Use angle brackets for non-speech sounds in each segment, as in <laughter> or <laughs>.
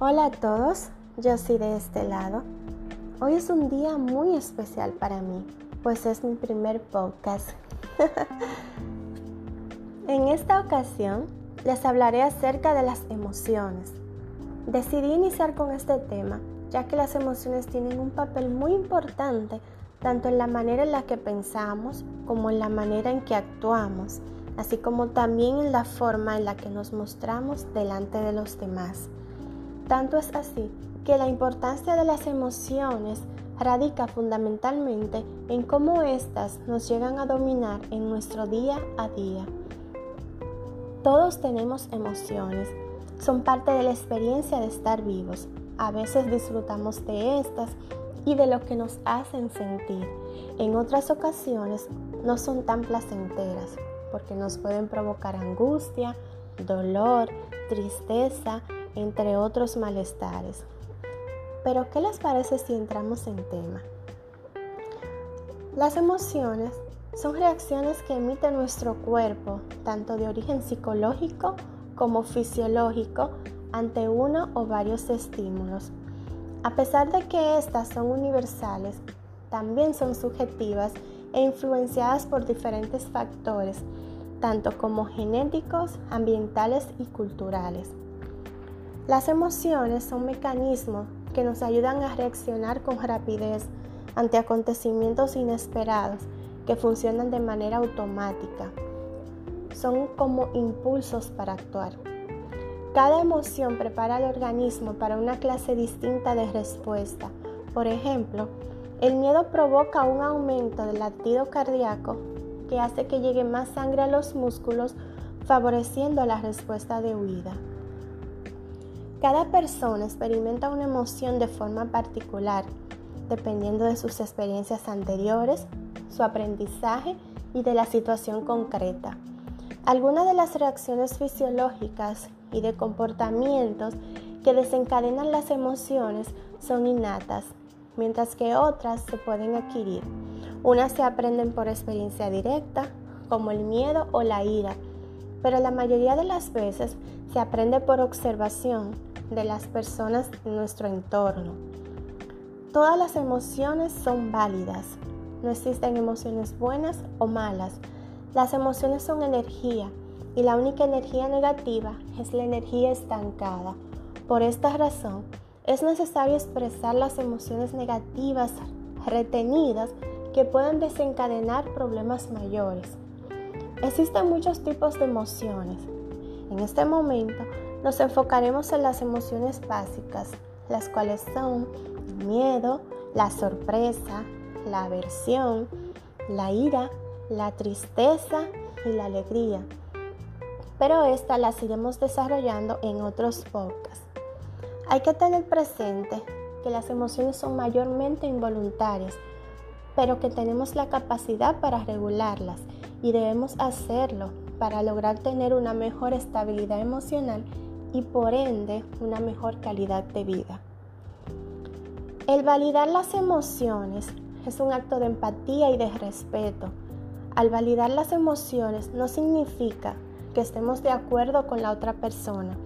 Hola a todos, yo soy de este lado. Hoy es un día muy especial para mí, pues es mi primer podcast. <laughs> en esta ocasión les hablaré acerca de las emociones. Decidí iniciar con este tema ya que las emociones tienen un papel muy importante tanto en la manera en la que pensamos como en la manera en que actuamos, así como también en la forma en la que nos mostramos delante de los demás. Tanto es así que la importancia de las emociones radica fundamentalmente en cómo éstas nos llegan a dominar en nuestro día a día. Todos tenemos emociones, son parte de la experiencia de estar vivos. A veces disfrutamos de estas y de lo que nos hacen sentir. En otras ocasiones no son tan placenteras porque nos pueden provocar angustia, dolor, tristeza, entre otros malestares. Pero ¿qué les parece si entramos en tema? Las emociones son reacciones que emite nuestro cuerpo, tanto de origen psicológico como fisiológico, ante uno o varios estímulos. A pesar de que estas son universales, también son subjetivas e influenciadas por diferentes factores, tanto como genéticos, ambientales y culturales. Las emociones son mecanismos que nos ayudan a reaccionar con rapidez ante acontecimientos inesperados que funcionan de manera automática. Son como impulsos para actuar. Cada emoción prepara al organismo para una clase distinta de respuesta. Por ejemplo, el miedo provoca un aumento del latido cardíaco que hace que llegue más sangre a los músculos, favoreciendo la respuesta de huida. Cada persona experimenta una emoción de forma particular, dependiendo de sus experiencias anteriores, su aprendizaje y de la situación concreta. Algunas de las reacciones fisiológicas y de comportamientos que desencadenan las emociones son innatas, mientras que otras se pueden adquirir. Unas se aprenden por experiencia directa, como el miedo o la ira, pero la mayoría de las veces se aprende por observación de las personas en nuestro entorno. Todas las emociones son válidas. No existen emociones buenas o malas. Las emociones son energía y la única energía negativa es la energía estancada. Por esta razón, es necesario expresar las emociones negativas retenidas que pueden desencadenar problemas mayores. Existen muchos tipos de emociones. En este momento nos enfocaremos en las emociones básicas, las cuales son el miedo, la sorpresa, la aversión, la ira, la tristeza y la alegría. Pero estas las iremos desarrollando en otros podcasts. Hay que tener presente que las emociones son mayormente involuntarias, pero que tenemos la capacidad para regularlas y debemos hacerlo para lograr tener una mejor estabilidad emocional y por ende una mejor calidad de vida. El validar las emociones es un acto de empatía y de respeto. Al validar las emociones no significa que estemos de acuerdo con la otra persona,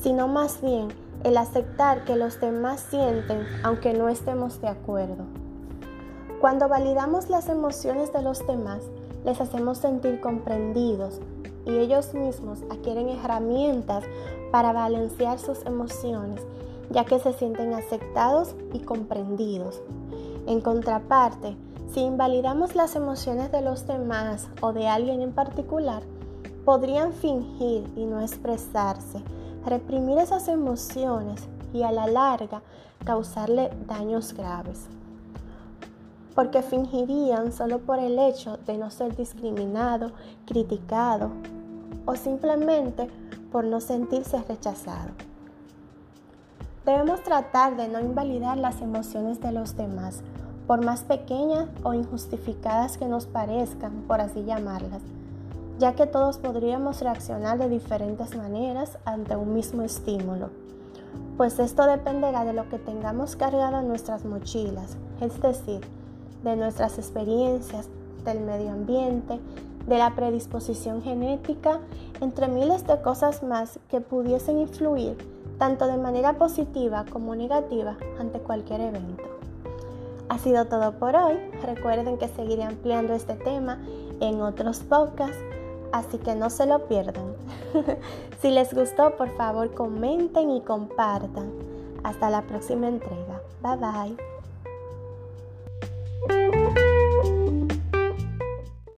sino más bien el aceptar que los demás sienten aunque no estemos de acuerdo. Cuando validamos las emociones de los demás, les hacemos sentir comprendidos y ellos mismos adquieren herramientas para balancear sus emociones, ya que se sienten aceptados y comprendidos. En contraparte, si invalidamos las emociones de los demás o de alguien en particular, podrían fingir y no expresarse, reprimir esas emociones y a la larga causarle daños graves porque fingirían solo por el hecho de no ser discriminado, criticado o simplemente por no sentirse rechazado. Debemos tratar de no invalidar las emociones de los demás, por más pequeñas o injustificadas que nos parezcan, por así llamarlas, ya que todos podríamos reaccionar de diferentes maneras ante un mismo estímulo, pues esto dependerá de lo que tengamos cargado en nuestras mochilas, es decir, de nuestras experiencias, del medio ambiente, de la predisposición genética, entre miles de cosas más que pudiesen influir tanto de manera positiva como negativa ante cualquier evento. Ha sido todo por hoy. Recuerden que seguiré ampliando este tema en otros podcasts, así que no se lo pierdan. <laughs> si les gustó, por favor comenten y compartan. Hasta la próxima entrega. Bye bye.